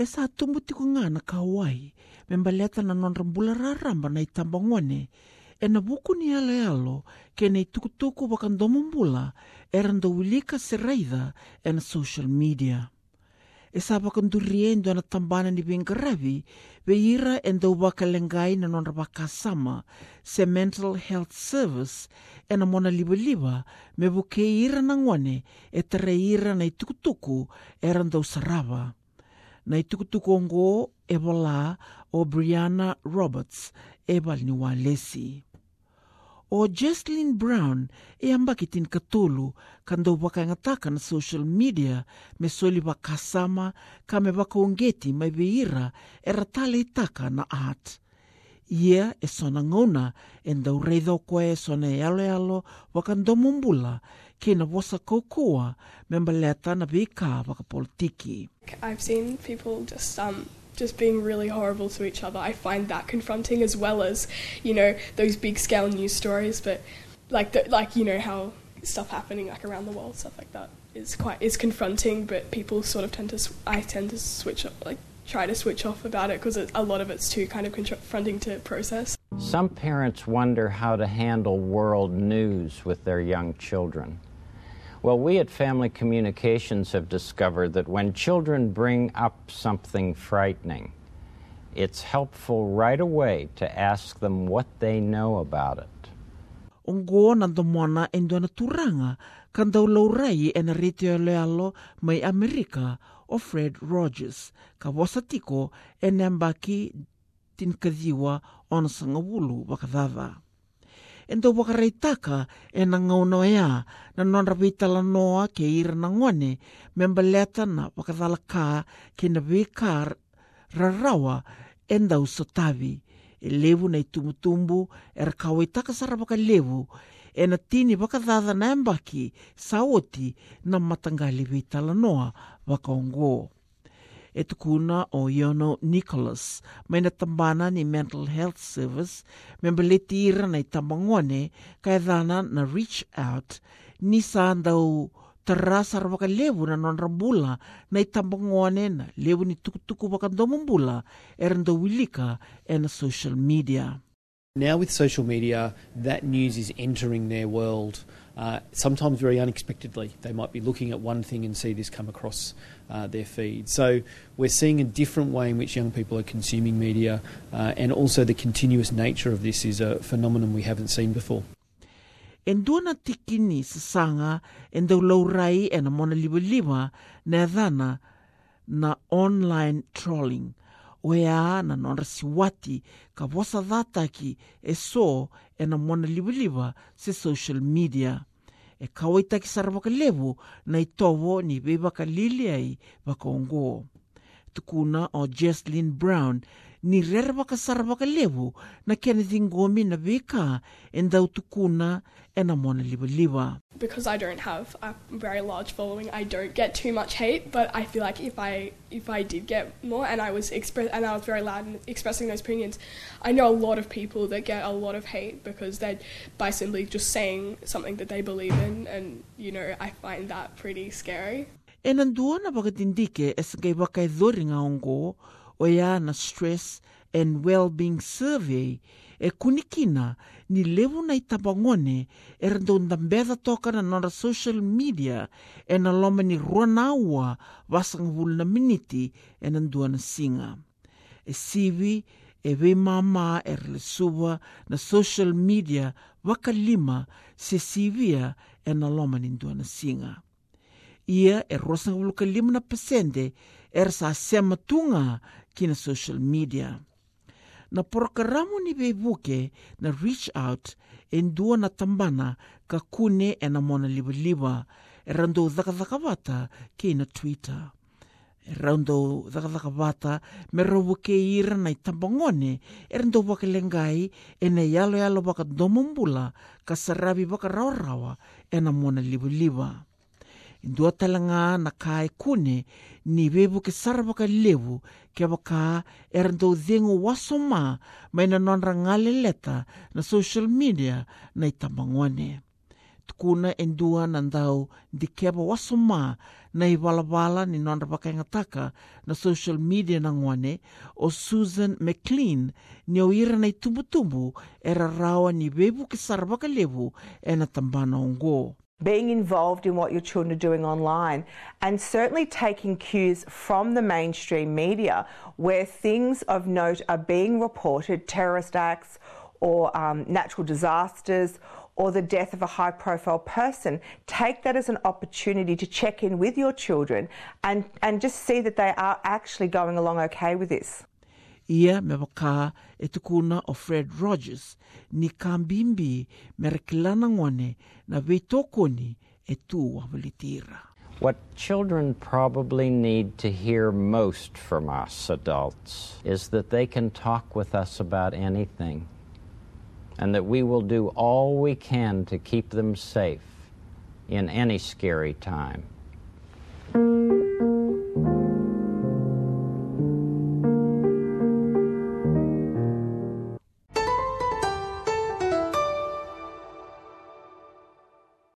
e sa tumbuti ko ngā na kauai me baleta na non rambula raramba na itambangone e na buku ni ale alo ke nei tukutuku wakandomumbula e randawilika seraida e na social media. E sa wakanduriendo na tambana ni bingaravi ve ira e ndau wakalengai na non wakasama se mental health service e na mona liba-liba me buke ira na ngwane e tere ira na itukutuku e randau sarava. Na i tukutuku o ngō e wala o Brianna Roberts e wal ni wa lesi. O Jesslyn Brown e amba ki tin katolu kando waka ngataka na social media me soli wa kasama ka me waka ongeti mai veira e ratale i taka na art. Ia e sona ngona e ndau reidho koe e sona e alo alo waka ndomumbula ke na wasa kokoa me. I've seen people just um just being really horrible to each other. I find that confronting as well as, you know, those big scale news stories. But like the, like you know how stuff happening like around the world, stuff like that is quite is confronting. But people sort of tend to I tend to switch up, like try to switch off about it because a lot of it's too kind of confronting to process. Some parents wonder how to handle world news with their young children. Well, we at Family Communications have discovered that when children bring up something frightening, it's helpful right away to ask them what they know about it. O ngō na ndomona e na turanga ka ndau laurai e na rete o lealo mai Amerika o Fred Rogers ka wasa tiko e nambaki tin kadhiwa o na sanga wulu wakadhadha. E ndau wakareitaka e na ngauno ea na nonra vitala noa ke ira na ngone na wakadhala ka ke na vikar rarawa e ndau sotavi e levu na itumutumbu e rakawa i takasara waka levu e na tini waka dhadha na embaki saoti na matangali vitala noa waka ongo. E tukuna o Iono Nicholas, mai na tambana ni Mental Health Service, me mbaleti ira na i tambangone, ka e dhana na Reach Out, ni sa na non na ni tukutuku waka randa wilika social media. Now, with social media, that news is entering their world, uh, sometimes very unexpectedly. They might be looking at one thing and see this come across uh, their feed. So, we're seeing a different way in which young people are consuming media, uh, and also the continuous nature of this is a phenomenon we haven't seen before. E dua na tikini sasaga e ndau laurai e na mona liwa na dhana na online trolling. O ea na nonra siwati ka wasa dhataki e so e na mona liwa se social media. E kawaitaki sara waka na i tovo ni waka lili ai waka ongo. Tukuna o Jesslyn Brown ni rere waka sara waka levu na Kennedy Ngomi na weka e ndau tukuna e na mona liwa. because I don't have a very large following, I don't get too much hate. But I feel like if I if I did get more, and I was express and I was very loud in expressing those opinions, I know a lot of people that get a lot of hate because they by simply just saying something that they believe in, and you know I find that pretty scary. E na ndua na wakatindike e sangai waka e dhori ngā ongo o ia na Stress and Wellbeing Survey e kunikina ni levu na i tabangone e rando ndambedha toka na nora social media e na loma ni rua na ua wasanga vulu na miniti e na ndua na singa. E sivi e we mama e rele suwa na social media waka lima se sivia e na loma ni ndua na singa. Ia e rosanga wuluka lima na pesende e rasa sema tunga kina social media. Na porokaramu ni veivuke na reach out e dua na tambana ka kune e na mona livaliva liwa e rando dhaka vata ki na Twitter. E rando dhaka vata me rawa ke ira na i tambangone e rando waka e na yalo yalo ka sarabi waka e na mona liwa dua talanga na kai kune ni bebu ke sarba ka lebu ke baka er dau zengu wasoma mai na non rangale leta na social media e na itamangone. Tukuna en dua nandau di keba wasoma na ibalabala ni non rabaka ngataka na social media na ngone o Susan McLean ni o ira na itumbu-tumbu era rawa ni bebu ke sarba ka lebu e na tambana ongo. Being involved in what your children are doing online, and certainly taking cues from the mainstream media where things of note are being reported terrorist acts or um, natural disasters or the death of a high profile person. Take that as an opportunity to check in with your children and, and just see that they are actually going along okay with this. Ia o Fred Rogers ni ngone na veitokoni. What children probably need to hear most from us adults is that they can talk with us about anything and that we will do all we can to keep them safe in any scary time.